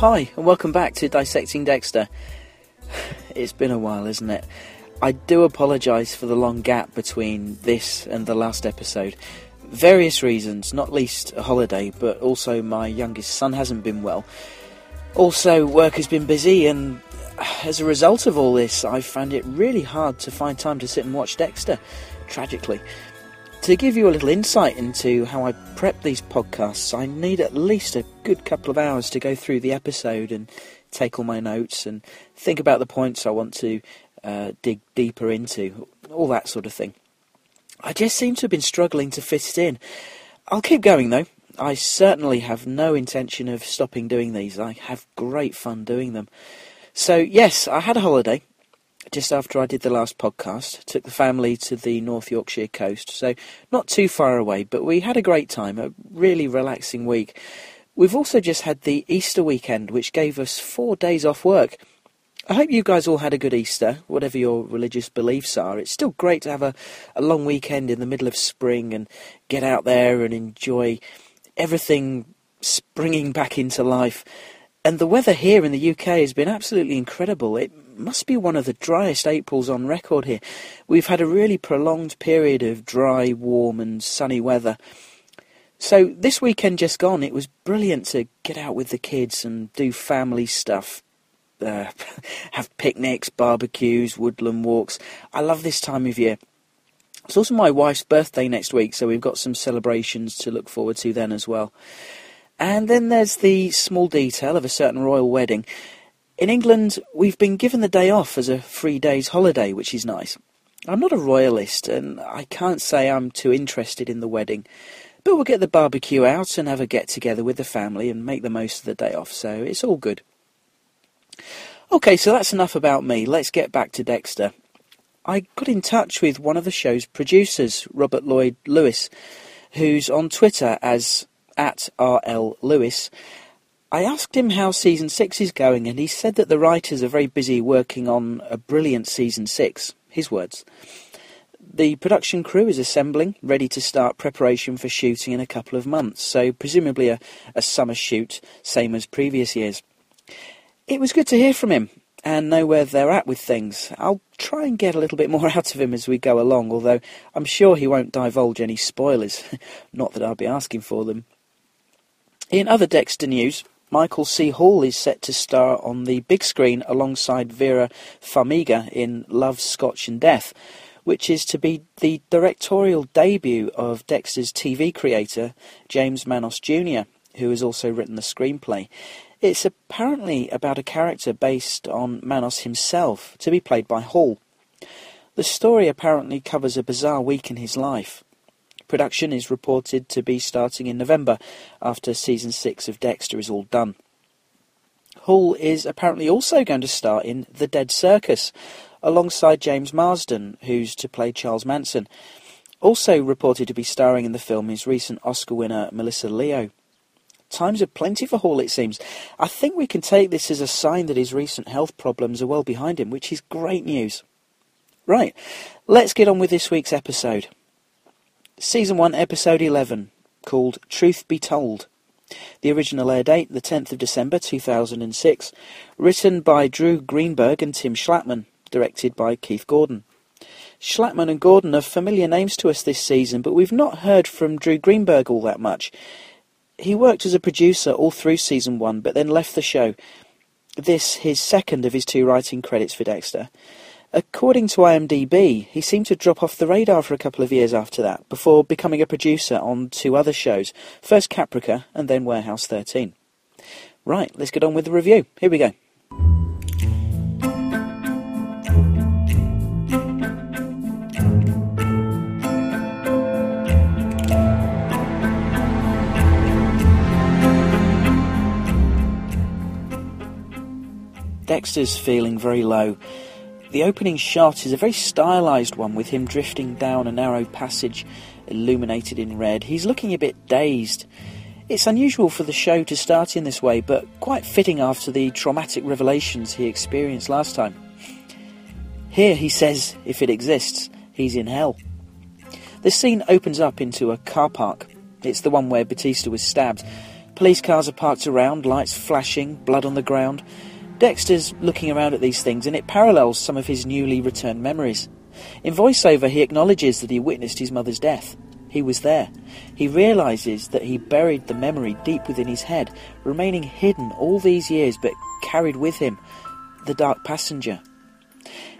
Hi, and welcome back to Dissecting Dexter. It's been a while, isn't it? I do apologise for the long gap between this and the last episode. Various reasons, not least a holiday, but also my youngest son hasn't been well. Also, work has been busy, and as a result of all this, I've found it really hard to find time to sit and watch Dexter, tragically. To give you a little insight into how I prep these podcasts, I need at least a good couple of hours to go through the episode and take all my notes and think about the points I want to uh, dig deeper into, all that sort of thing. I just seem to have been struggling to fit it in. I'll keep going though. I certainly have no intention of stopping doing these. I have great fun doing them. So, yes, I had a holiday just after I did the last podcast. Took the family to the North Yorkshire coast, so not too far away, but we had a great time, a really relaxing week. We've also just had the Easter weekend, which gave us four days off work. I hope you guys all had a good Easter, whatever your religious beliefs are. It's still great to have a, a long weekend in the middle of spring and get out there and enjoy everything springing back into life. And the weather here in the UK has been absolutely incredible. It must be one of the driest Aprils on record here. We've had a really prolonged period of dry, warm, and sunny weather. So this weekend just gone, it was brilliant to get out with the kids and do family stuff. Uh, have picnics, barbecues, woodland walks. I love this time of year. It's also my wife's birthday next week, so we've got some celebrations to look forward to then as well. And then there's the small detail of a certain royal wedding. In England, we've been given the day off as a three days holiday, which is nice. I'm not a royalist, and I can't say I'm too interested in the wedding, but we'll get the barbecue out and have a get together with the family and make the most of the day off, so it's all good. Okay, so that's enough about me. Let's get back to Dexter. I got in touch with one of the show's producers, Robert Lloyd Lewis, who's on Twitter as at R.L. Lewis. I asked him how season six is going, and he said that the writers are very busy working on a brilliant season six. His words. The production crew is assembling, ready to start preparation for shooting in a couple of months, so presumably a, a summer shoot, same as previous years. It was good to hear from him and know where they're at with things. I'll try and get a little bit more out of him as we go along, although I'm sure he won't divulge any spoilers. Not that I'll be asking for them. In other Dexter news, Michael C. Hall is set to star on the big screen alongside Vera Farmiga in Love, Scotch and Death, which is to be the directorial debut of Dexter's TV creator, James Manos Jr., who has also written the screenplay. It's apparently about a character based on Manos himself, to be played by Hall. The story apparently covers a bizarre week in his life. Production is reported to be starting in November after season 6 of Dexter is all done. Hall is apparently also going to star in The Dead Circus alongside James Marsden, who's to play Charles Manson. Also reported to be starring in the film is recent Oscar winner Melissa Leo. Times are plenty for Hall, it seems. I think we can take this as a sign that his recent health problems are well behind him, which is great news. Right, let's get on with this week's episode. Season 1, Episode 11, called Truth Be Told. The original air date, the 10th of December 2006, written by Drew Greenberg and Tim Schlattmann, directed by Keith Gordon. Schlattmann and Gordon are familiar names to us this season, but we've not heard from Drew Greenberg all that much. He worked as a producer all through season 1, but then left the show. This his second of his two writing credits for Dexter. According to IMDb, he seemed to drop off the radar for a couple of years after that, before becoming a producer on two other shows, first Caprica and then Warehouse 13. Right, let's get on with the review. Here we go. Dexter's feeling very low the opening shot is a very stylized one with him drifting down a narrow passage illuminated in red. He's looking a bit dazed. It's unusual for the show to start in this way, but quite fitting after the traumatic revelations he experienced last time. Here he says, if it exists, he's in hell. The scene opens up into a car park. It's the one where Batista was stabbed. Police cars are parked around, lights flashing, blood on the ground. Dexter's looking around at these things, and it parallels some of his newly returned memories. In voiceover, he acknowledges that he witnessed his mother's death. He was there. He realizes that he buried the memory deep within his head, remaining hidden all these years but carried with him the dark passenger.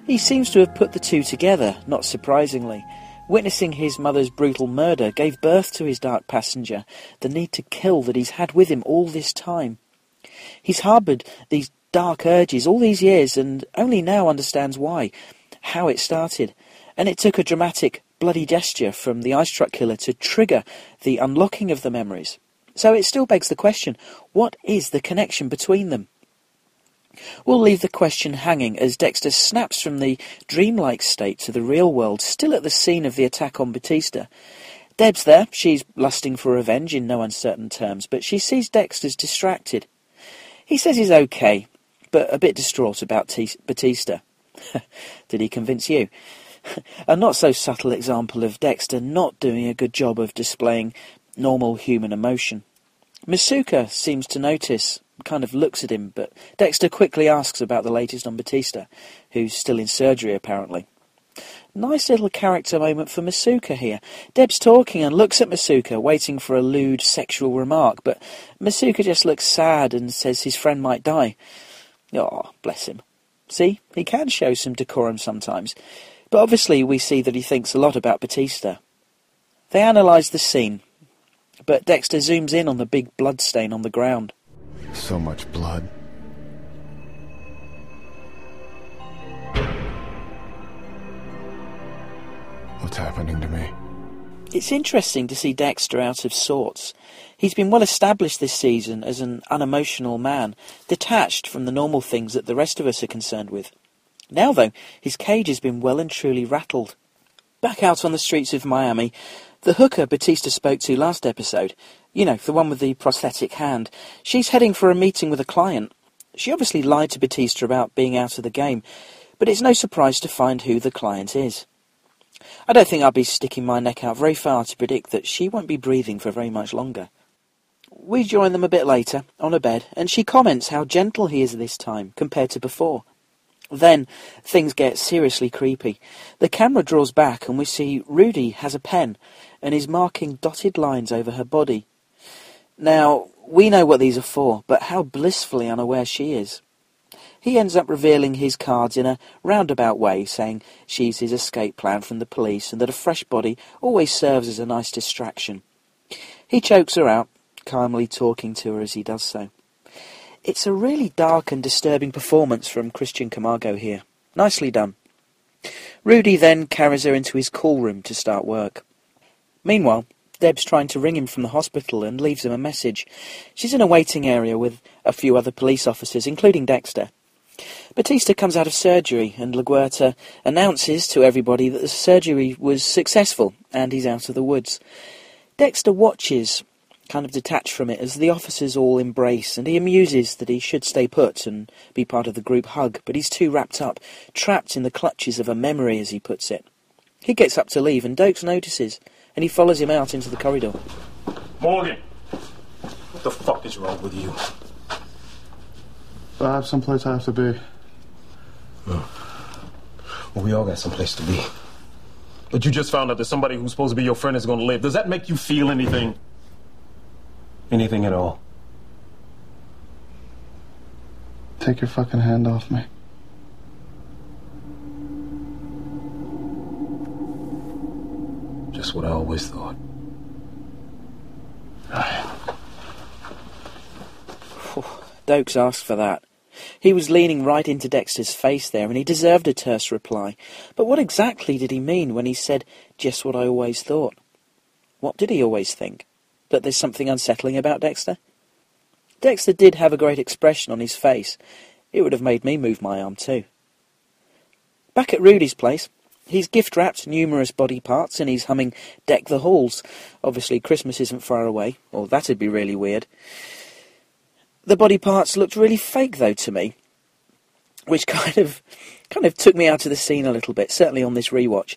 He seems to have put the two together, not surprisingly. Witnessing his mother's brutal murder gave birth to his dark passenger, the need to kill that he's had with him all this time. He's harboured these dark urges all these years and only now understands why, how it started. And it took a dramatic, bloody gesture from the ice truck killer to trigger the unlocking of the memories. So it still begs the question, what is the connection between them? We'll leave the question hanging as Dexter snaps from the dreamlike state to the real world, still at the scene of the attack on Batista. Deb's there. She's lusting for revenge in no uncertain terms, but she sees Dexter's distracted. He says he's okay, but a bit distraught about T- Batista. Did he convince you? a not so subtle example of Dexter not doing a good job of displaying normal human emotion. Masuka seems to notice, kind of looks at him, but Dexter quickly asks about the latest on Batista, who's still in surgery apparently. Nice little character moment for Masuka here. Deb's talking and looks at Masuka, waiting for a lewd sexual remark, but Masuka just looks sad and says his friend might die. Oh, bless him. See, he can show some decorum sometimes. But obviously we see that he thinks a lot about Batista. They analyse the scene, but Dexter zooms in on the big blood stain on the ground. So much blood. What's happening to me? It's interesting to see Dexter out of sorts. He's been well established this season as an unemotional man, detached from the normal things that the rest of us are concerned with. Now, though, his cage has been well and truly rattled. Back out on the streets of Miami, the hooker Batista spoke to last episode, you know, the one with the prosthetic hand, she's heading for a meeting with a client. She obviously lied to Batista about being out of the game, but it's no surprise to find who the client is. I don't think I'll be sticking my neck out very far to predict that she won't be breathing for very much longer. We join them a bit later, on a bed, and she comments how gentle he is this time, compared to before. Then things get seriously creepy. The camera draws back and we see Rudy has a pen and is marking dotted lines over her body. Now, we know what these are for, but how blissfully unaware she is. He ends up revealing his cards in a roundabout way, saying she's his escape plan from the police and that a fresh body always serves as a nice distraction. He chokes her out, calmly talking to her as he does so. It's a really dark and disturbing performance from Christian Camargo here. Nicely done. Rudy then carries her into his call room to start work. Meanwhile, Deb's trying to ring him from the hospital and leaves him a message. She's in a waiting area with a few other police officers, including Dexter. Batista comes out of surgery, and LaGuerta announces to everybody that the surgery was successful and he's out of the woods. Dexter watches, kind of detached from it, as the officers all embrace, and he amuses that he should stay put and be part of the group hug, but he's too wrapped up, trapped in the clutches of a memory, as he puts it. He gets up to leave, and Doakes notices, and he follows him out into the corridor. Morgan, what the fuck is wrong with you? I have someplace I have to be. Well, we all got someplace to be. But you just found out that somebody who's supposed to be your friend is going to live. Does that make you feel anything? Anything at all? Take your fucking hand off me. Just what I always thought. Doakes asked for that. He was leaning right into Dexter's face there, and he deserved a terse reply. But what exactly did he mean when he said, just what I always thought? What did he always think? That there's something unsettling about Dexter? Dexter did have a great expression on his face. It would have made me move my arm too. Back at Rudy's place, he's gift wrapped numerous body parts and he's humming Deck the Halls. Obviously, Christmas isn't far away, or that'd be really weird. The body parts looked really fake though to me, which kind of kind of took me out of the scene a little bit, certainly on this rewatch.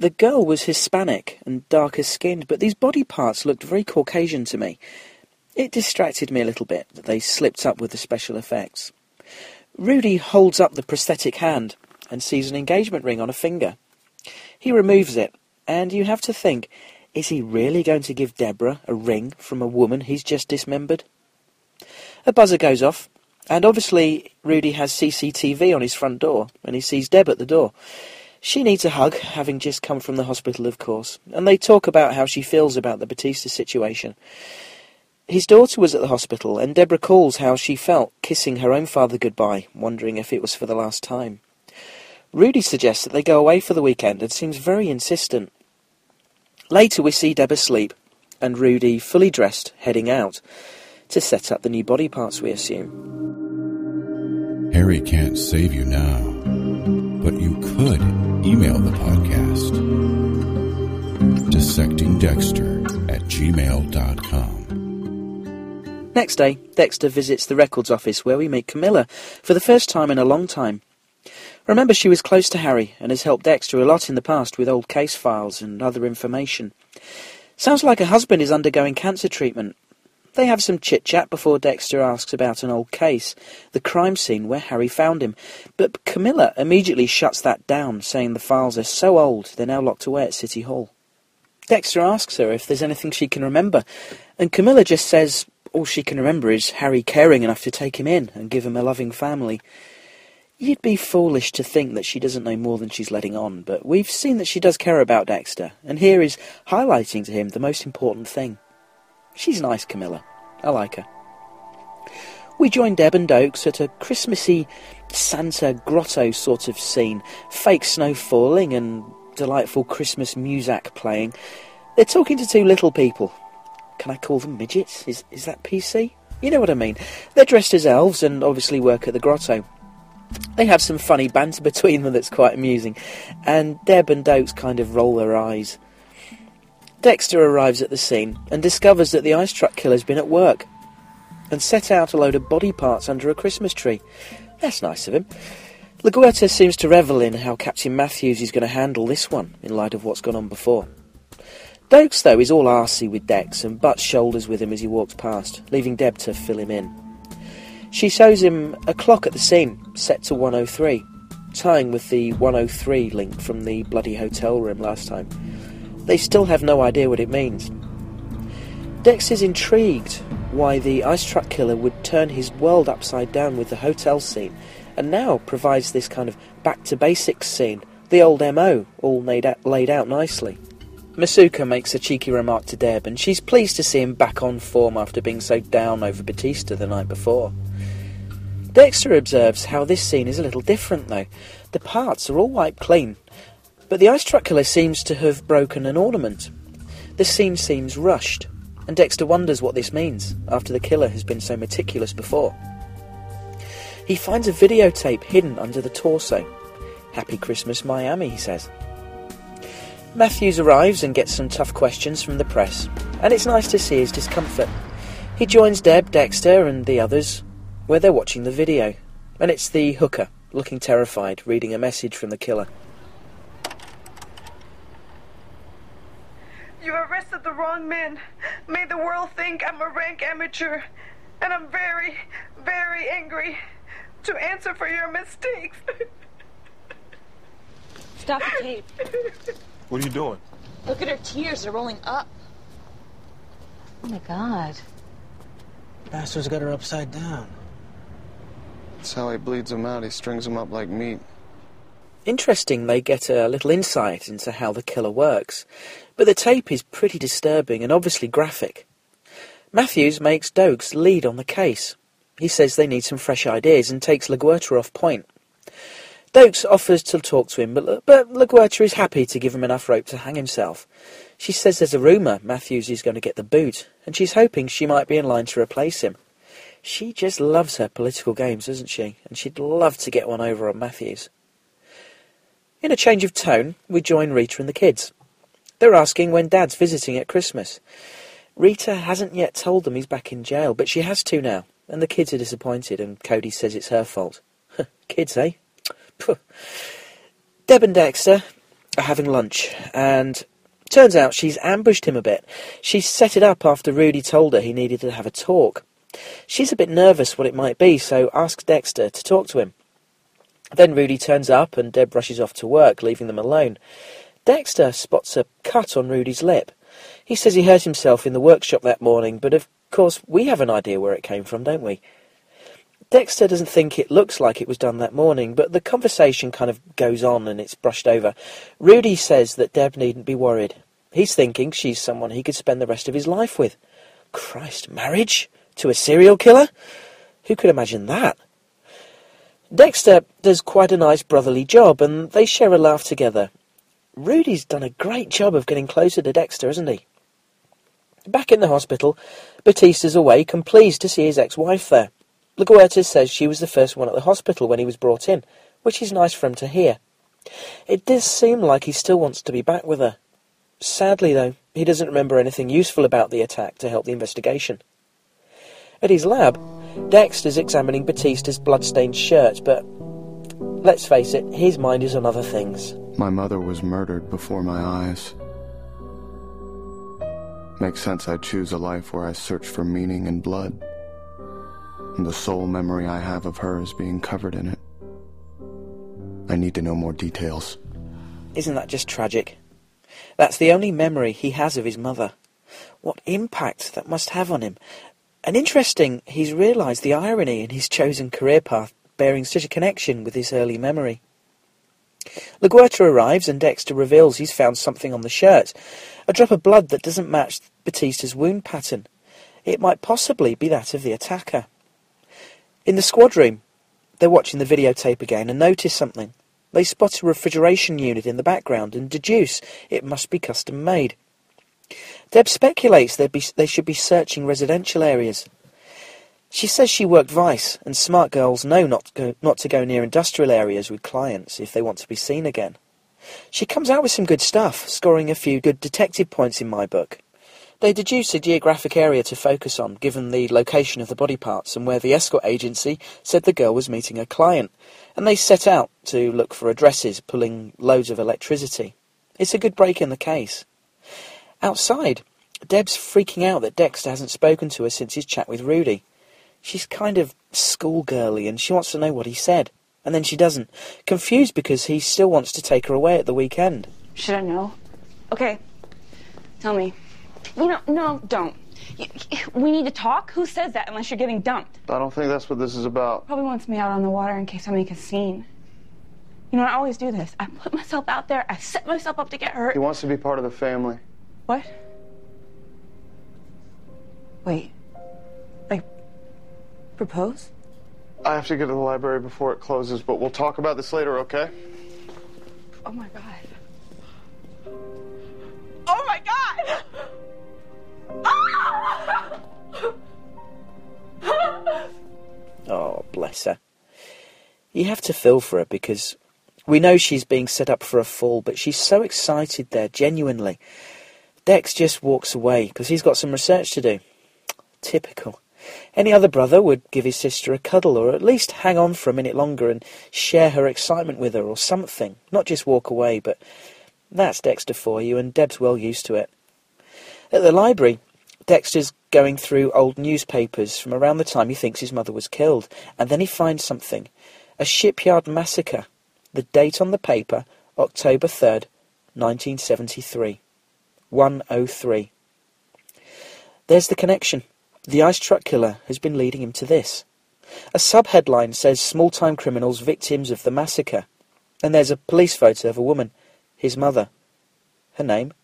The girl was Hispanic and darker skinned, but these body parts looked very Caucasian to me. It distracted me a little bit that they slipped up with the special effects. Rudy holds up the prosthetic hand and sees an engagement ring on a finger. He removes it, and you have to think, is he really going to give Deborah a ring from a woman he's just dismembered? A buzzer goes off, and obviously Rudy has CCTV on his front door, and he sees Deb at the door. She needs a hug, having just come from the hospital, of course, and they talk about how she feels about the Batista situation. His daughter was at the hospital, and Deb recalls how she felt kissing her own father goodbye, wondering if it was for the last time. Rudy suggests that they go away for the weekend and seems very insistent. Later we see Deb asleep, and Rudy, fully dressed, heading out to set up the new body parts, we assume. Harry can't save you now, but you could email the podcast. DissectingDexter at gmail.com. Next day, Dexter visits the records office where we meet Camilla for the first time in a long time. Remember, she was close to Harry and has helped Dexter a lot in the past with old case files and other information. Sounds like her husband is undergoing cancer treatment. They have some chit chat before Dexter asks about an old case, the crime scene where Harry found him. But Camilla immediately shuts that down, saying the files are so old they're now locked away at City Hall. Dexter asks her if there's anything she can remember, and Camilla just says all she can remember is Harry caring enough to take him in and give him a loving family. You'd be foolish to think that she doesn't know more than she's letting on, but we've seen that she does care about Dexter, and here is highlighting to him the most important thing. She's nice, Camilla. I like her. We join Deb and Doakes at a Christmassy Santa grotto sort of scene. Fake snow falling and delightful Christmas music playing. They're talking to two little people. Can I call them midgets? Is, is that PC? You know what I mean. They're dressed as elves and obviously work at the grotto. They have some funny banter between them that's quite amusing, and Deb and Doakes kind of roll their eyes. Dexter arrives at the scene and discovers that the ice truck killer's been at work and set out a load of body parts under a Christmas tree. That's nice of him. LaGuerta seems to revel in how Captain Matthews is going to handle this one in light of what's gone on before. Doakes, though, is all arsey with Dex and butts shoulders with him as he walks past, leaving Deb to fill him in. She shows him a clock at the scene, set to 103, tying with the 103 link from the bloody hotel room last time. They still have no idea what it means. Dex is intrigued why the ice truck killer would turn his world upside down with the hotel scene, and now provides this kind of back to basics scene, the old MO, all laid out, laid out nicely. Masuka makes a cheeky remark to Deb, and she's pleased to see him back on form after being so down over Batista the night before. Dexter observes how this scene is a little different, though. The parts are all wiped clean, but the ice truck killer seems to have broken an ornament. The scene seems rushed, and Dexter wonders what this means after the killer has been so meticulous before. He finds a videotape hidden under the torso. Happy Christmas, Miami, he says. Matthews arrives and gets some tough questions from the press, and it's nice to see his discomfort. He joins Deb, Dexter, and the others where they're watching the video, and it's the hooker, looking terrified, reading a message from the killer. You arrested the wrong man. Made the world think I'm a rank amateur. And I'm very, very angry to answer for your mistakes. Stop the tape. What are you doing? Look at her tears, they're rolling up. Oh my god. Bastard's got her upside down. That's how he bleeds them out. He strings them up like meat. Interesting, they get a little insight into how the killer works, but the tape is pretty disturbing and obviously graphic. Matthews makes Doakes lead on the case. He says they need some fresh ideas and takes LaGuerta off point. Doakes offers to talk to him, but, but LaGuerta is happy to give him enough rope to hang himself. She says there's a rumour Matthews is going to get the boot, and she's hoping she might be in line to replace him. She just loves her political games, doesn't she? And she'd love to get one over on Matthews. In a change of tone, we join Rita and the kids. They're asking when Dad's visiting at Christmas. Rita hasn't yet told them he's back in jail, but she has to now, and the kids are disappointed, and Cody says it's her fault. kids, eh? Deb and Dexter are having lunch, and turns out she's ambushed him a bit. She's set it up after Rudy told her he needed to have a talk. She's a bit nervous what it might be, so asks Dexter to talk to him. Then Rudy turns up and Deb rushes off to work, leaving them alone. Dexter spots a cut on Rudy's lip. He says he hurt himself in the workshop that morning, but of course we have an idea where it came from, don't we? Dexter doesn't think it looks like it was done that morning, but the conversation kind of goes on and it's brushed over. Rudy says that Deb needn't be worried. He's thinking she's someone he could spend the rest of his life with. Christ, marriage? To a serial killer? Who could imagine that? Dexter does quite a nice brotherly job, and they share a laugh together. Rudy's done a great job of getting closer to Dexter, hasn't he? Back in the hospital, Batista's awake and pleased to see his ex-wife there. LaGuerta says she was the first one at the hospital when he was brought in, which is nice for him to hear. It does seem like he still wants to be back with her. Sadly, though, he doesn't remember anything useful about the attack to help the investigation. At his lab, Dexter's examining Batista's blood-stained shirt, but let's face it, his mind is on other things. My mother was murdered before my eyes. Makes sense I'd choose a life where I search for meaning in blood. And the sole memory I have of her is being covered in it. I need to know more details. Isn't that just tragic? That's the only memory he has of his mother. What impact that must have on him. And interesting, he's realised the irony in his chosen career path bearing such a connection with his early memory. LaGuerta arrives and Dexter reveals he's found something on the shirt, a drop of blood that doesn't match Batista's wound pattern. It might possibly be that of the attacker. In the squad room, they're watching the videotape again and notice something. They spot a refrigeration unit in the background and deduce it must be custom made. Deb speculates be, they should be searching residential areas. She says she worked Vice, and smart girls know not to, go, not to go near industrial areas with clients if they want to be seen again. She comes out with some good stuff, scoring a few good detective points in my book. They deduce a geographic area to focus on, given the location of the body parts and where the escort agency said the girl was meeting a client, and they set out to look for addresses, pulling loads of electricity. It's a good break in the case. Outside, Deb's freaking out that Dexter hasn't spoken to her since his chat with Rudy. She's kind of schoolgirly and she wants to know what he said. And then she doesn't. Confused because he still wants to take her away at the weekend. Should I know? Okay. Tell me. You know, no, don't. We need to talk? Who says that unless you're getting dumped? I don't think that's what this is about. Probably wants me out on the water in case I make a scene. You know, I always do this. I put myself out there, I set myself up to get hurt. He wants to be part of the family. What? Wait. Like, propose? I have to get to the library before it closes, but we'll talk about this later, okay? Oh my god. Oh my god! Ah! Oh, bless her. You have to feel for her because we know she's being set up for a fall, but she's so excited there, genuinely. Dex just walks away because he's got some research to do. Typical. Any other brother would give his sister a cuddle or at least hang on for a minute longer and share her excitement with her or something, not just walk away, but that's Dexter for you, and Deb's well used to it. At the library, Dexter's going through old newspapers from around the time he thinks his mother was killed, and then he finds something. A shipyard massacre. The date on the paper, October 3rd, 1973. 103. There's the connection. The ice truck killer has been leading him to this. A subheadline says small-time criminals victims of the massacre. And there's a police photo of a woman, his mother. Her name,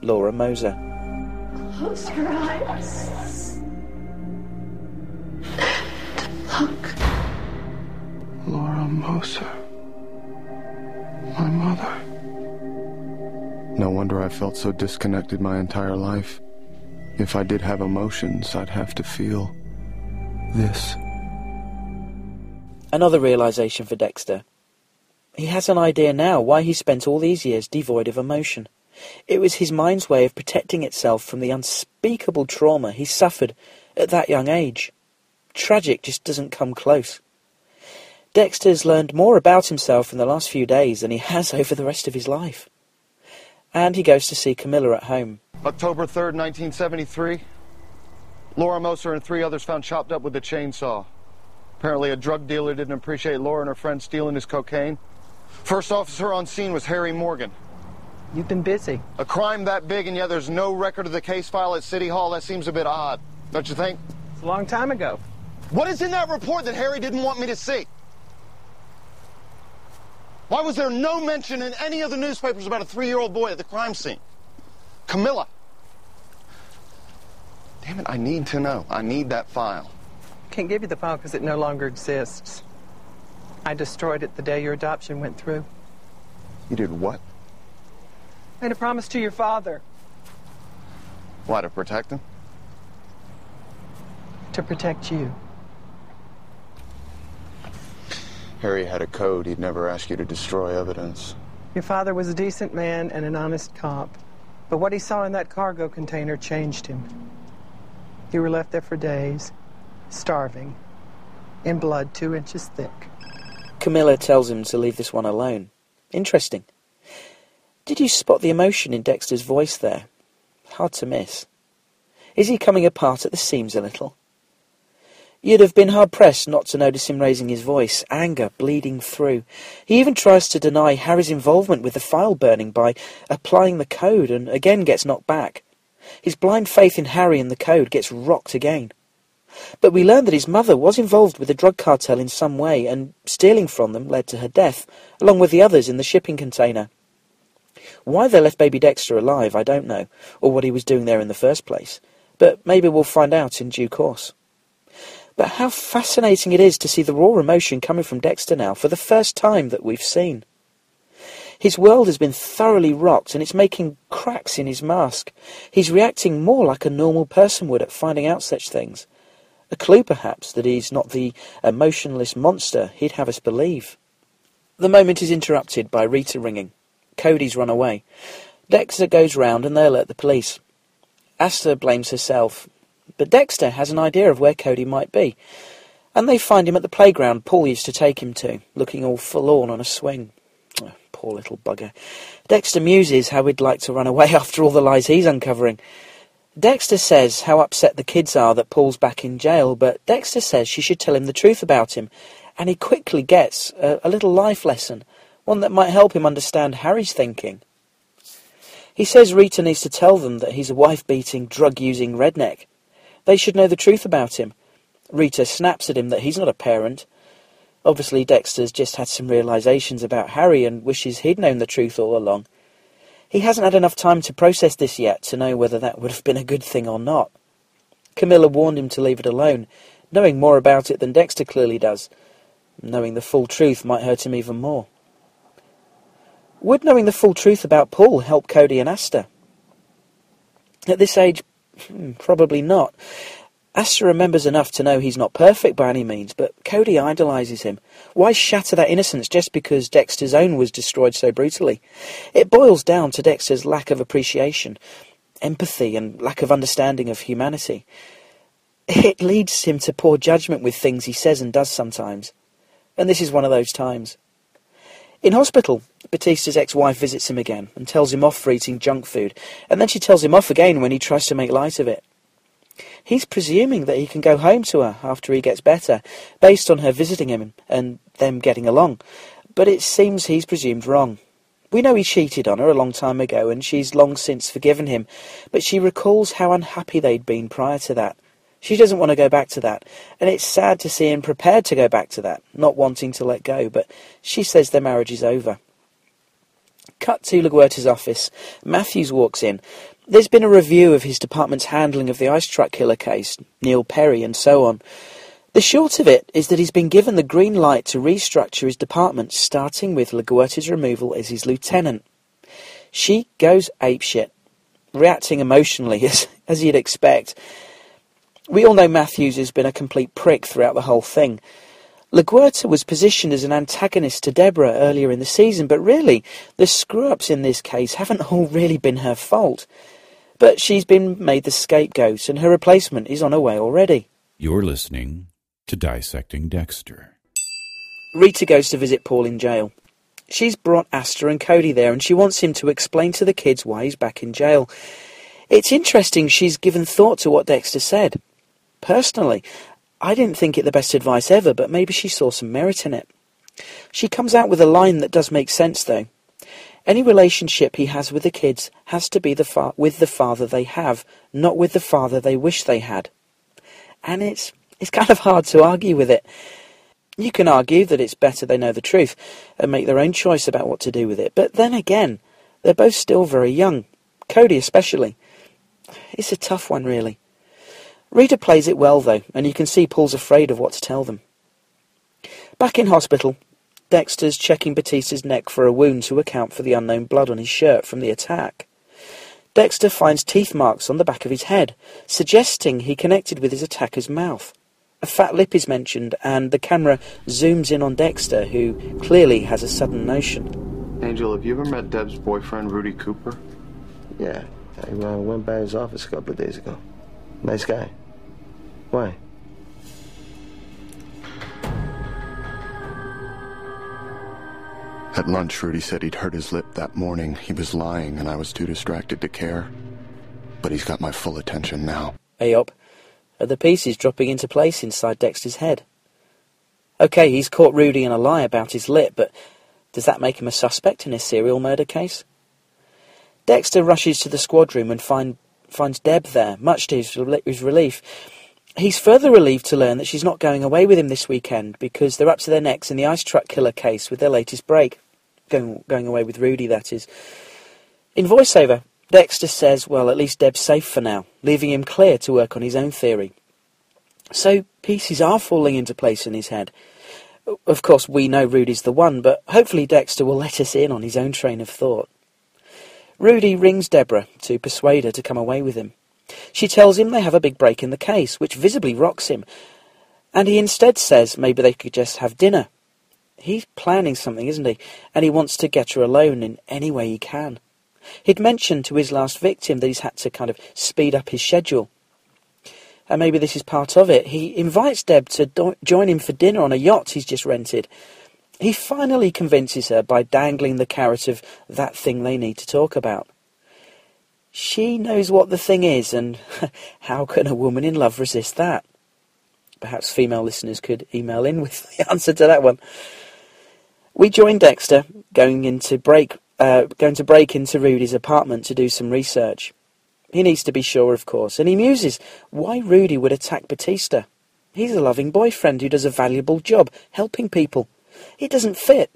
Laura Moser. Close your eyes. Look. Laura Moser. My mother. No wonder I felt so disconnected my entire life. If I did have emotions, I'd have to feel this. Another realization for Dexter. He has an idea now why he spent all these years devoid of emotion. It was his mind's way of protecting itself from the unspeakable trauma he suffered at that young age. Tragic just doesn't come close. Dexter's learned more about himself in the last few days than he has over the rest of his life. and he goes to see Camilla at home. October 3rd, 1973. Laura Moser and three others found chopped up with a chainsaw. Apparently, a drug dealer didn't appreciate Laura and her friend stealing his cocaine. First officer on scene was Harry Morgan. You've been busy. A crime that big, and yet there's no record of the case file at City Hall. That seems a bit odd, don't you think? It's a long time ago. What is in that report that Harry didn't want me to see? Why was there no mention in any of the newspapers about a three-year-old boy at the crime scene? Camilla. Damn it, I need to know. I need that file. Can't give you the file because it no longer exists. I destroyed it the day your adoption went through. You did what? Made a promise to your father Why, to protect him? to protect you. Harry had a code. He'd never ask you to destroy evidence. Your father was a decent man and an honest cop. But what he saw in that cargo container changed him. You were left there for days, starving, in blood two inches thick. Camilla tells him to leave this one alone. Interesting. Did you spot the emotion in Dexter's voice there? Hard to miss. Is he coming apart at the seams a little? You'd have been hard pressed not to notice him raising his voice, anger bleeding through. He even tries to deny Harry's involvement with the file burning by applying the code and again gets knocked back. His blind faith in Harry and the code gets rocked again. But we learn that his mother was involved with the drug cartel in some way, and stealing from them led to her death, along with the others in the shipping container. Why they left baby Dexter alive, I don't know, or what he was doing there in the first place. But maybe we'll find out in due course. But how fascinating it is to see the raw emotion coming from Dexter now for the first time that we've seen. His world has been thoroughly rocked and it's making cracks in his mask. He's reacting more like a normal person would at finding out such things. A clue, perhaps, that he's not the emotionless monster he'd have us believe. The moment is interrupted by Rita ringing. Cody's run away. Dexter goes round and they alert the police. Asta blames herself, but Dexter has an idea of where Cody might be, and they find him at the playground Paul used to take him to, looking all forlorn on a swing. Oh, poor little bugger. Dexter muses how he'd like to run away after all the lies he's uncovering. Dexter says how upset the kids are that Paul's back in jail, but Dexter says she should tell him the truth about him, and he quickly gets a, a little life lesson, one that might help him understand Harry's thinking. He says Rita needs to tell them that he's a wife-beating, drug-using redneck. They should know the truth about him. Rita snaps at him that he's not a parent. Obviously, Dexter's just had some realizations about Harry and wishes he'd known the truth all along. He hasn't had enough time to process this yet to know whether that would have been a good thing or not. Camilla warned him to leave it alone, knowing more about it than Dexter clearly does. Knowing the full truth might hurt him even more. Would knowing the full truth about Paul help Cody and Asta? At this age, hmm, probably not. Asta remembers enough to know he's not perfect by any means, but Cody idolizes him. Why shatter that innocence just because Dexter's own was destroyed so brutally? It boils down to Dexter's lack of appreciation, empathy, and lack of understanding of humanity. It leads him to poor judgment with things he says and does sometimes. And this is one of those times. In hospital, Batista's ex-wife visits him again and tells him off for eating junk food, and then she tells him off again when he tries to make light of it. He's presuming that he can go home to her after he gets better, based on her visiting him and them getting along. But it seems he's presumed wrong. We know he cheated on her a long time ago, and she's long since forgiven him, but she recalls how unhappy they'd been prior to that. She doesn't want to go back to that, and it's sad to see him prepared to go back to that, not wanting to let go, but she says their marriage is over. Cut to LaGuerta's office. Matthews walks in, there's been a review of his department's handling of the ice truck killer case, Neil Perry, and so on. The short of it is that he's been given the green light to restructure his department, starting with LaGuerta's removal as his lieutenant. She goes apeshit, reacting emotionally, as, as you'd expect. We all know Matthews has been a complete prick throughout the whole thing. LaGuerta was positioned as an antagonist to Deborah earlier in the season, but really, the screw-ups in this case haven't all really been her fault. But she's been made the scapegoat, and her replacement is on her way already. You're listening to Dissecting Dexter. Rita goes to visit Paul in jail. She's brought Asta and Cody there, and she wants him to explain to the kids why he's back in jail. It's interesting she's given thought to what Dexter said. Personally, I didn't think it the best advice ever, but maybe she saw some merit in it. She comes out with a line that does make sense, though. Any relationship he has with the kids has to be the fa- with the father they have, not with the father they wish they had. And it's it's kind of hard to argue with it. You can argue that it's better they know the truth and make their own choice about what to do with it, but then again, they're both still very young, Cody especially. It's a tough one, really. Rita plays it well, though, and you can see Paul's afraid of what to tell them. Back in hospital, Dexter's checking Batista's neck for a wound to account for the unknown blood on his shirt from the attack. Dexter finds teeth marks on the back of his head, suggesting he connected with his attacker's mouth. A fat lip is mentioned, and the camera zooms in on Dexter, who clearly has a sudden notion. Angel, have you ever met Deb's boyfriend, Rudy Cooper? Yeah, I uh, went by his office a couple of days ago. Nice guy. Why? At lunch, Rudy said he'd hurt his lip that morning. He was lying, and I was too distracted to care. But he's got my full attention now. Ayop, are the pieces dropping into place inside Dexter's head? Okay, he's caught Rudy in a lie about his lip, but does that make him a suspect in a serial murder case? Dexter rushes to the squad room and find, finds Deb there, much to his, his relief. He's further relieved to learn that she's not going away with him this weekend because they're up to their necks in the ice truck killer case with their latest break. Going, going away with Rudy, that is. In voiceover, Dexter says, well, at least Deb's safe for now, leaving him clear to work on his own theory. So pieces are falling into place in his head. Of course, we know Rudy's the one, but hopefully Dexter will let us in on his own train of thought. Rudy rings Deborah to persuade her to come away with him. She tells him they have a big break in the case, which visibly rocks him, and he instead says maybe they could just have dinner. He's planning something, isn't he? And he wants to get her alone in any way he can. He'd mentioned to his last victim that he's had to kind of speed up his schedule. And maybe this is part of it. He invites Deb to do- join him for dinner on a yacht he's just rented. He finally convinces her by dangling the carrot of that thing they need to talk about. She knows what the thing is, and how can a woman in love resist that? Perhaps female listeners could email in with the answer to that one. We join Dexter going into break, uh, going to break into Rudy's apartment to do some research. He needs to be sure, of course, and he muses why Rudy would attack Batista. He's a loving boyfriend who does a valuable job helping people. It doesn't fit.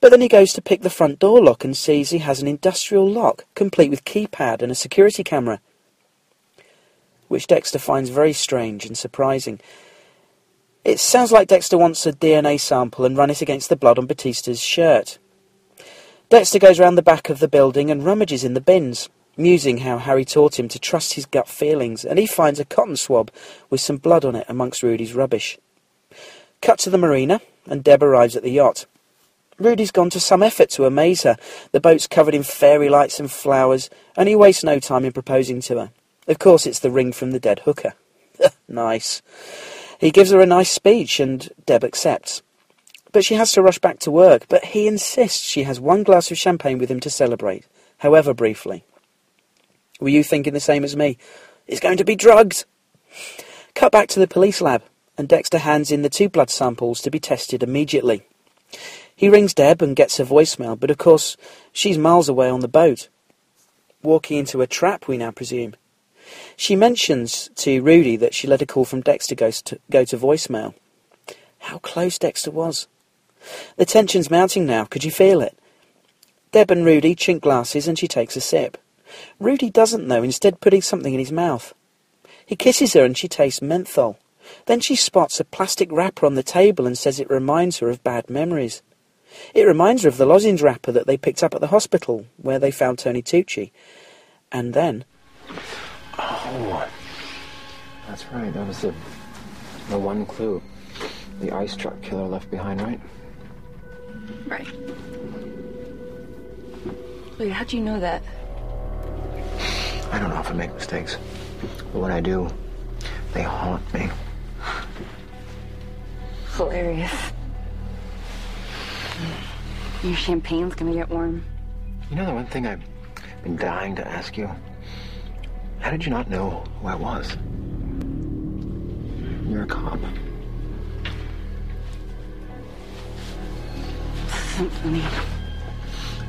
But then he goes to pick the front door lock and sees he has an industrial lock, complete with keypad and a security camera, which Dexter finds very strange and surprising. It sounds like Dexter wants a DNA sample and run it against the blood on Batista's shirt. Dexter goes round the back of the building and rummages in the bins, musing how Harry taught him to trust his gut feelings, and he finds a cotton swab with some blood on it amongst Rudy's rubbish. Cut to the marina, and Deb arrives at the yacht. Rudy's gone to some effort to amaze her. The boat's covered in fairy lights and flowers, and he wastes no time in proposing to her. Of course, it's the ring from the dead hooker. nice. He gives her a nice speech, and Deb accepts. But she has to rush back to work, but he insists she has one glass of champagne with him to celebrate, however briefly. Were you thinking the same as me? It's going to be drugs! Cut back to the police lab, and Dexter hands in the two blood samples to be tested immediately. He rings Deb and gets her voicemail, but of course, she's miles away on the boat. Walking into a trap, we now presume. She mentions to Rudy that she let a call from Dexter go to, go to voicemail. How close Dexter was. The tension's mounting now. Could you feel it? Deb and Rudy chink glasses and she takes a sip. Rudy doesn't though, instead putting something in his mouth. He kisses her and she tastes menthol. Then she spots a plastic wrapper on the table and says it reminds her of bad memories. It reminds her of the lozenge wrapper that they picked up at the hospital where they found Tony Tucci. And then. Oh, that's right. That was the the one clue the ice truck killer left behind, right? Right. Wait, how'd you know that? I don't often make mistakes, but when I do, they haunt me. Hilarious. Your champagne's gonna get warm. You know the one thing I've been dying to ask you? How did you not know who I was? You're a cop. Funny.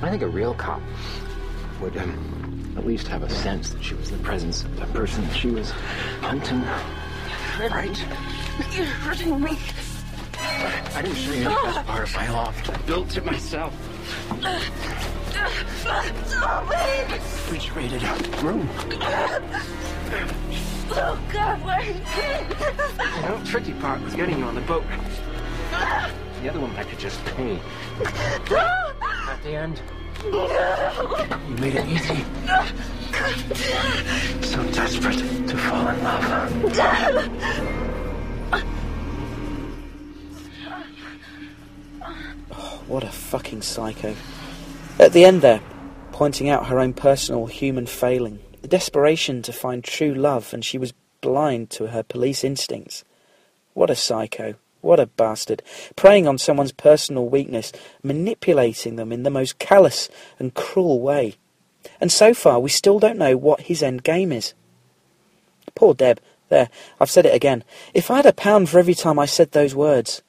I think a real cop would um, at least have a sense that she was the presence of the person that she was hunting. Right? You're hurting me. I didn't show you the best part of my loft. I built it myself. It! Refrigerated room. Oh God, why? You know, tricky part was getting you on the boat. The other one I could just pay. At the end, you made it easy. So desperate to fall in love. What a fucking psycho. At the end there, pointing out her own personal human failing, the desperation to find true love, and she was blind to her police instincts. What a psycho. What a bastard. Preying on someone's personal weakness, manipulating them in the most callous and cruel way. And so far, we still don't know what his end game is. Poor Deb. There, I've said it again. If I had a pound for every time I said those words.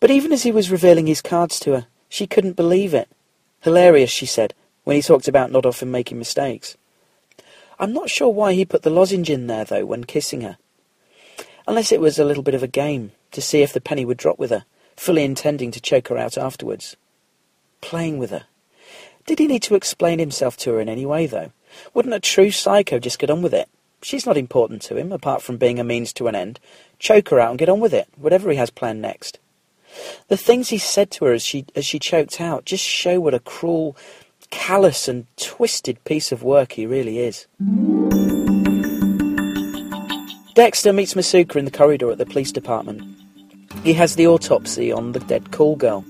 But even as he was revealing his cards to her, she couldn't believe it. Hilarious, she said, when he talked about not often making mistakes. I'm not sure why he put the lozenge in there, though, when kissing her. Unless it was a little bit of a game, to see if the penny would drop with her, fully intending to choke her out afterwards. Playing with her. Did he need to explain himself to her in any way, though? Wouldn't a true psycho just get on with it? She's not important to him, apart from being a means to an end. Choke her out and get on with it, whatever he has planned next. The things he said to her as she as she choked out just show what a cruel, callous and twisted piece of work he really is. Dexter meets Masuka in the corridor at the police department. He has the autopsy on the dead call girl.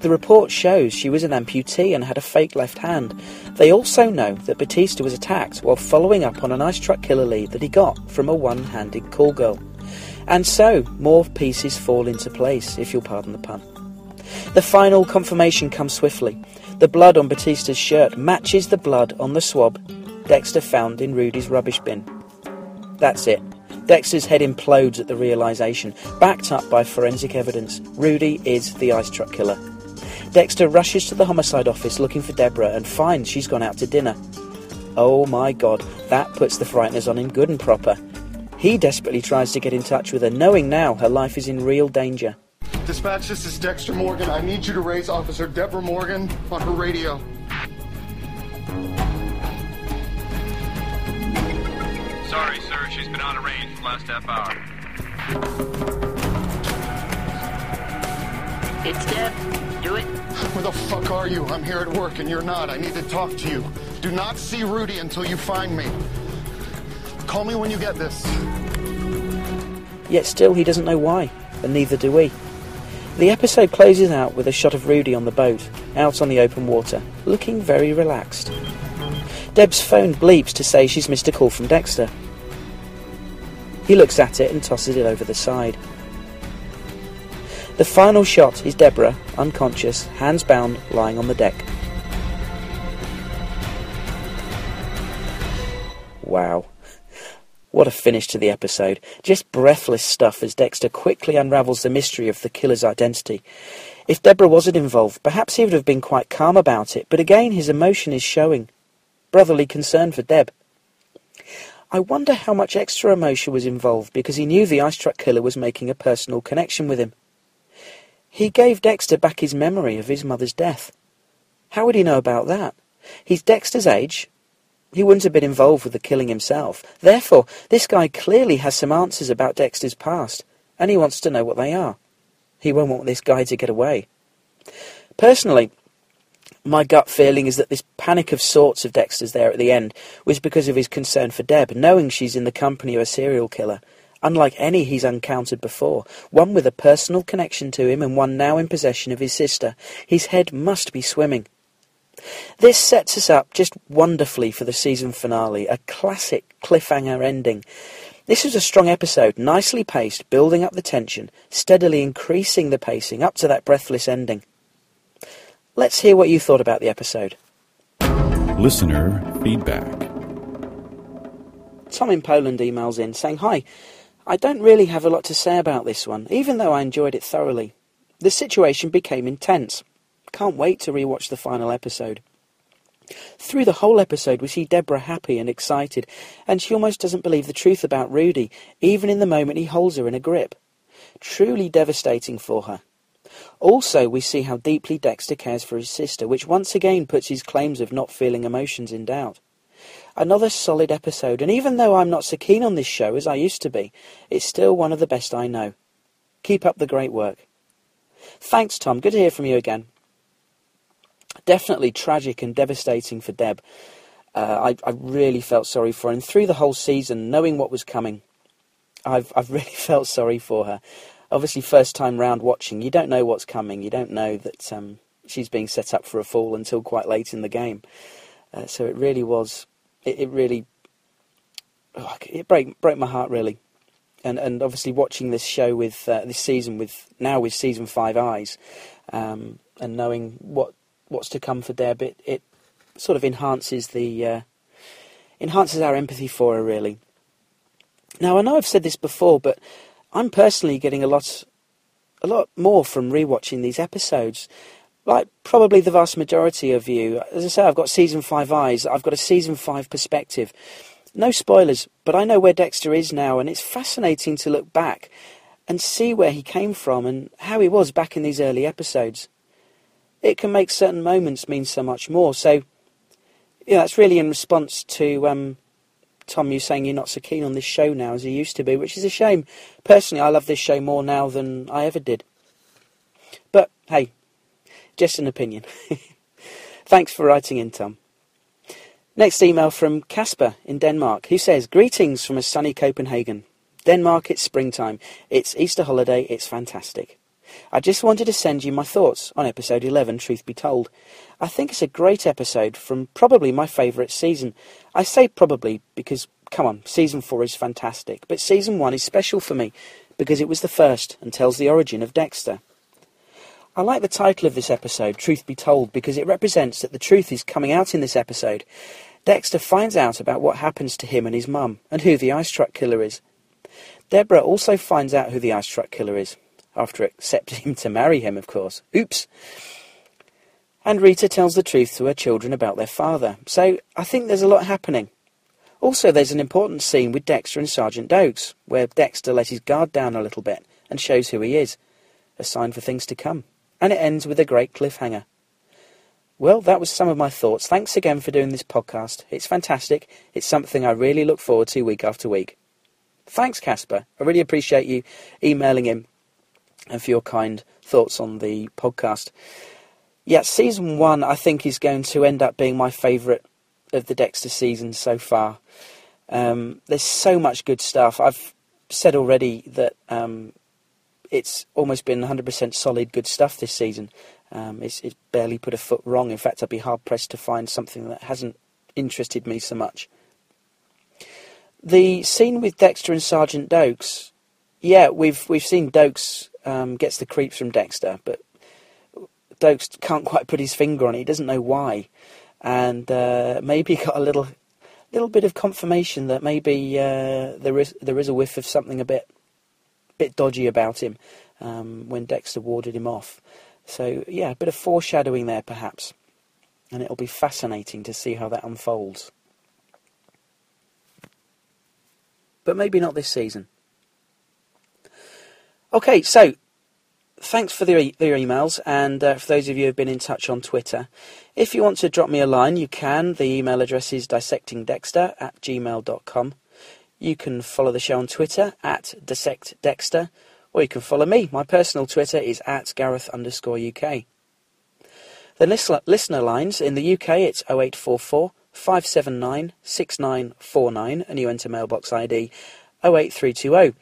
The report shows she was an amputee and had a fake left hand. They also know that Batista was attacked while following up on an ice truck killer lead that he got from a one-handed call girl. And so, more pieces fall into place, if you'll pardon the pun. The final confirmation comes swiftly. The blood on Batista's shirt matches the blood on the swab Dexter found in Rudy's rubbish bin. That's it. Dexter's head implodes at the realization, backed up by forensic evidence. Rudy is the ice truck killer. Dexter rushes to the homicide office looking for Deborah and finds she's gone out to dinner. Oh my god, that puts the frighteners on him good and proper. He desperately tries to get in touch with her, knowing now her life is in real danger. Dispatch, this is Dexter Morgan. I need you to raise Officer Deborah Morgan on her radio. Sorry, sir. She's been out of range for the last half hour. It's Deb. Do it. Where the fuck are you? I'm here at work and you're not. I need to talk to you. Do not see Rudy until you find me. Call me when you get this. Yet still he doesn't know why, and neither do we. The episode closes out with a shot of Rudy on the boat, out on the open water, looking very relaxed. Deb's phone bleeps to say she's missed a call from Dexter. He looks at it and tosses it over the side. The final shot is Deborah, unconscious, hands bound, lying on the deck. Wow. What a finish to the episode. Just breathless stuff as Dexter quickly unravels the mystery of the killer's identity. If Deborah wasn't involved, perhaps he would have been quite calm about it, but again his emotion is showing. Brotherly concern for Deb. I wonder how much extra emotion was involved because he knew the ice truck killer was making a personal connection with him. He gave Dexter back his memory of his mother's death. How would he know about that? He's Dexter's age. He wouldn't have been involved with the killing himself. Therefore, this guy clearly has some answers about Dexter's past, and he wants to know what they are. He won't want this guy to get away. Personally, my gut feeling is that this panic of sorts of Dexter's there at the end was because of his concern for Deb, knowing she's in the company of a serial killer, unlike any he's encountered before, one with a personal connection to him and one now in possession of his sister. His head must be swimming. This sets us up just wonderfully for the season finale, a classic cliffhanger ending. This was a strong episode, nicely paced, building up the tension, steadily increasing the pacing up to that breathless ending. let's hear what you thought about the episode. Listener feedback. Tom in Poland emails in saying, Hi, I don't really have a lot to say about this one, even though I enjoyed it thoroughly. The situation became intense. Can't wait to rewatch the final episode. Through the whole episode, we see Deborah happy and excited, and she almost doesn't believe the truth about Rudy, even in the moment he holds her in a grip. Truly devastating for her. Also, we see how deeply Dexter cares for his sister, which once again puts his claims of not feeling emotions in doubt. Another solid episode, and even though I'm not so keen on this show as I used to be, it's still one of the best I know. Keep up the great work. Thanks, Tom. Good to hear from you again. Definitely tragic and devastating for Deb. Uh, I, I really felt sorry for her, and through the whole season, knowing what was coming, I've I've really felt sorry for her. Obviously, first time round watching, you don't know what's coming. You don't know that um, she's being set up for a fall until quite late in the game. Uh, so it really was. It, it really. Oh, it broke broke my heart really, and and obviously watching this show with uh, this season with now with season five eyes, um, and knowing what what's to come for Deb, it, it sort of enhances the uh, enhances our empathy for her really. Now I know I've said this before, but I'm personally getting a lot a lot more from rewatching these episodes. Like probably the vast majority of you. As I say, I've got season five eyes. I've got a season five perspective. No spoilers, but I know where Dexter is now, and it's fascinating to look back and see where he came from and how he was back in these early episodes. It can make certain moments mean so much more. So, yeah, that's really in response to um, Tom, you saying you're not so keen on this show now as you used to be, which is a shame. Personally, I love this show more now than I ever did. But hey, just an opinion. Thanks for writing in, Tom. Next email from Casper in Denmark, who says, Greetings from a sunny Copenhagen. Denmark, it's springtime. It's Easter holiday. It's fantastic. I just wanted to send you my thoughts on episode 11, Truth Be Told. I think it's a great episode from probably my favourite season. I say probably because, come on, season 4 is fantastic, but season 1 is special for me because it was the first and tells the origin of Dexter. I like the title of this episode, Truth Be Told, because it represents that the truth is coming out in this episode. Dexter finds out about what happens to him and his mum, and who the ice truck killer is. Deborah also finds out who the ice truck killer is, after accepting him to marry him, of course. Oops. And Rita tells the truth to her children about their father. So I think there's a lot happening. Also, there's an important scene with Dexter and Sergeant Doakes, where Dexter lets his guard down a little bit and shows who he is, a sign for things to come and it ends with a great cliffhanger. Well, that was some of my thoughts. Thanks again for doing this podcast. It's fantastic. It's something I really look forward to week after week. Thanks, Casper. I really appreciate you emailing in and for your kind thoughts on the podcast. Yeah, season one, I think, is going to end up being my favourite of the Dexter seasons so far. Um, there's so much good stuff. I've said already that um, it's almost been 100% solid good stuff this season. Um, it's, it's, barely put a foot wrong. In fact, I'd be hard pressed to find something that hasn't interested me so much. The scene with Dexter and Sergeant Doakes, yeah, we've we've seen Doakes um, gets the creeps from Dexter, but Doakes can't quite put his finger on it. He doesn't know why, and uh, maybe got a little little bit of confirmation that maybe uh, there is there is a whiff of something a bit bit dodgy about him um, when Dexter warded him off. So, yeah, a bit of foreshadowing there, perhaps. And it'll be fascinating to see how that unfolds. But maybe not this season. Okay, so thanks for the, the emails, and uh, for those of you who have been in touch on Twitter, if you want to drop me a line, you can. The email address is dissectingdexter at gmail.com. You can follow the show on Twitter at DissectDexter, or you can follow me. My personal Twitter is at Gareth underscore UK. The listener lines in the UK it's 0844 579 6949 and you enter mailbox ID 08320.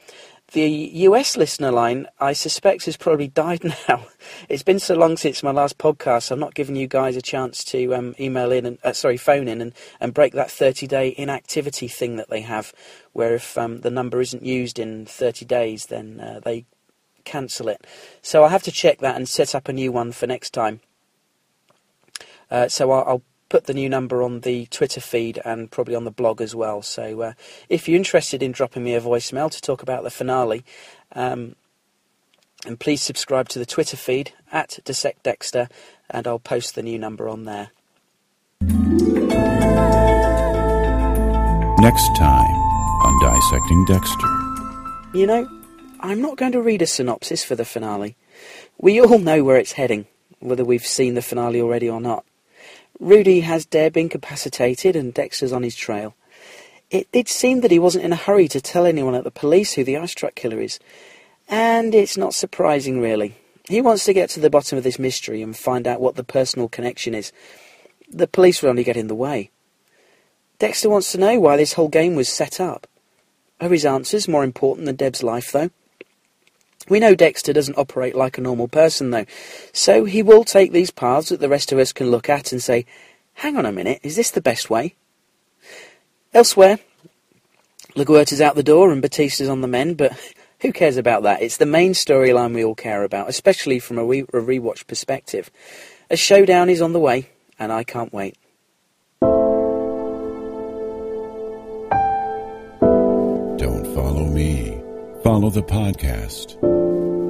The US listener line, I suspect, has probably died now. It's been so long since my last podcast. I'm not giving you guys a chance to um, email in and uh, sorry, phone in and, and break that 30 day inactivity thing that they have, where if um, the number isn't used in 30 days, then uh, they cancel it. So I'll have to check that and set up a new one for next time. Uh, so I'll, I'll, put the new number on the Twitter feed and probably on the blog as well. So uh, if you're interested in dropping me a voicemail to talk about the finale, um, and please subscribe to the Twitter feed at Dissect Dexter, and I'll post the new number on there. Next time on Dissecting Dexter. You know, I'm not going to read a synopsis for the finale. We all know where it's heading, whether we've seen the finale already or not. Rudy has Deb incapacitated and Dexter's on his trail. It did seem that he wasn't in a hurry to tell anyone at the police who the ice truck killer is. And it's not surprising, really. He wants to get to the bottom of this mystery and find out what the personal connection is. The police will only get in the way. Dexter wants to know why this whole game was set up. Are his answers more important than Deb's life, though? We know Dexter doesn't operate like a normal person, though, so he will take these paths that the rest of us can look at and say, hang on a minute, is this the best way? Elsewhere, LaGuerta's out the door and Batista's on the mend, but who cares about that? It's the main storyline we all care about, especially from a, re- a rewatch perspective. A showdown is on the way, and I can't wait. Don't follow the podcast.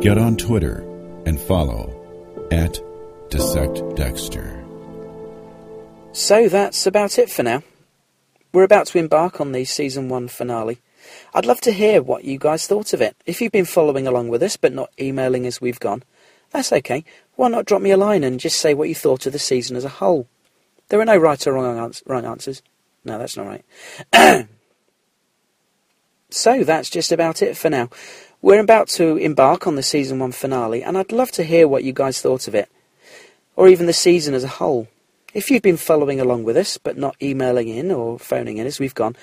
Get on Twitter and follow at Dissect Dexter. So that's about it for now. We're about to embark on the season one finale. I'd love to hear what you guys thought of it. If you've been following along with us but not emailing as we've gone, that's okay. Why not drop me a line and just say what you thought of the season as a whole? There are no right or wrong, wrong answers. No, that's not right. So that's just about it for now. We're about to embark on the season one finale, and I'd love to hear what you guys thought of it, or even the season as a whole. If you've been following along with us, but not emailing in or phoning in as we've gone,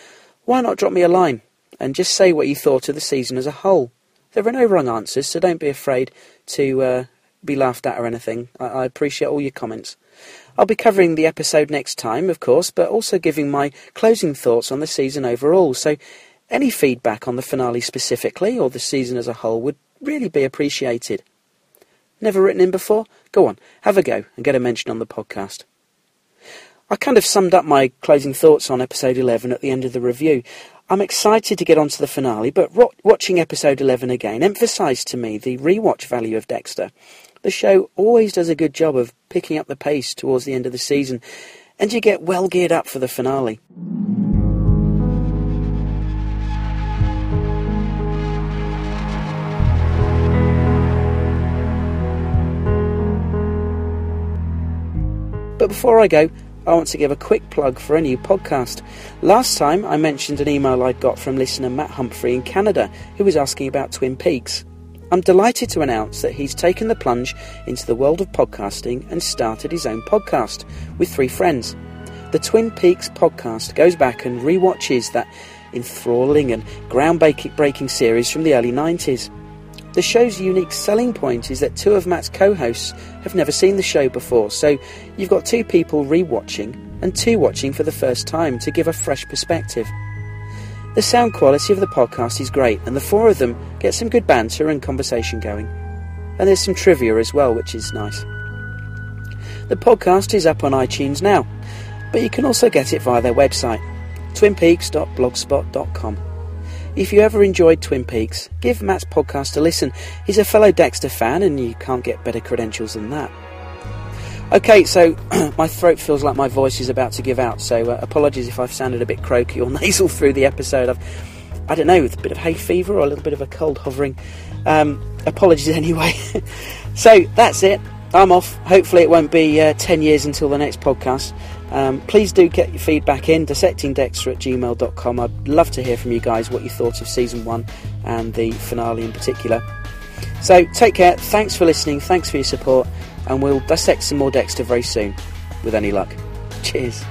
why not drop me a line and just say what you thought of the season as a whole? There are no wrong answers, so don't be afraid to uh, be laughed at or anything. I, I appreciate all your comments. I'll be covering the episode next time, of course, but also giving my closing thoughts on the season overall. So any feedback on the finale specifically, or the season as a whole, would really be appreciated. Never written in before? Go on, have a go and get a mention on the podcast. I kind of summed up my closing thoughts on episode 11 at the end of the review. I'm excited to get on to the finale, but watching episode 11 again emphasised to me the rewatch value of Dexter. The show always does a good job of picking up the pace towards the end of the season, and you get well geared up for the finale. Before I go, I want to give a quick plug for a new podcast. Last time I mentioned an email I got from listener Matt Humphrey in Canada who was asking about Twin Peaks. I'm delighted to announce that he's taken the plunge into the world of podcasting and started his own podcast with three friends. The Twin Peaks podcast goes back and re-watches that enthralling and groundbreaking series from the early 90s. The show's unique selling point is that two of Matt's co hosts have never seen the show before, so you've got two people re watching and two watching for the first time to give a fresh perspective. The sound quality of the podcast is great, and the four of them get some good banter and conversation going. And there's some trivia as well, which is nice. The podcast is up on iTunes now, but you can also get it via their website, twinpeaks.blogspot.com. If you ever enjoyed Twin Peaks, give Matt's podcast a listen. He's a fellow Dexter fan, and you can't get better credentials than that. Okay, so my throat feels like my voice is about to give out, so uh, apologies if I've sounded a bit croaky or nasal through the episode. I've, I don't know, with a bit of hay fever or a little bit of a cold hovering. Um, apologies anyway. so that's it. I'm off. Hopefully, it won't be uh, 10 years until the next podcast. Um, please do get your feedback in, dissectingdexter at gmail.com. I'd love to hear from you guys what you thought of season one and the finale in particular. So take care, thanks for listening, thanks for your support, and we'll dissect some more Dexter very soon, with any luck. Cheers.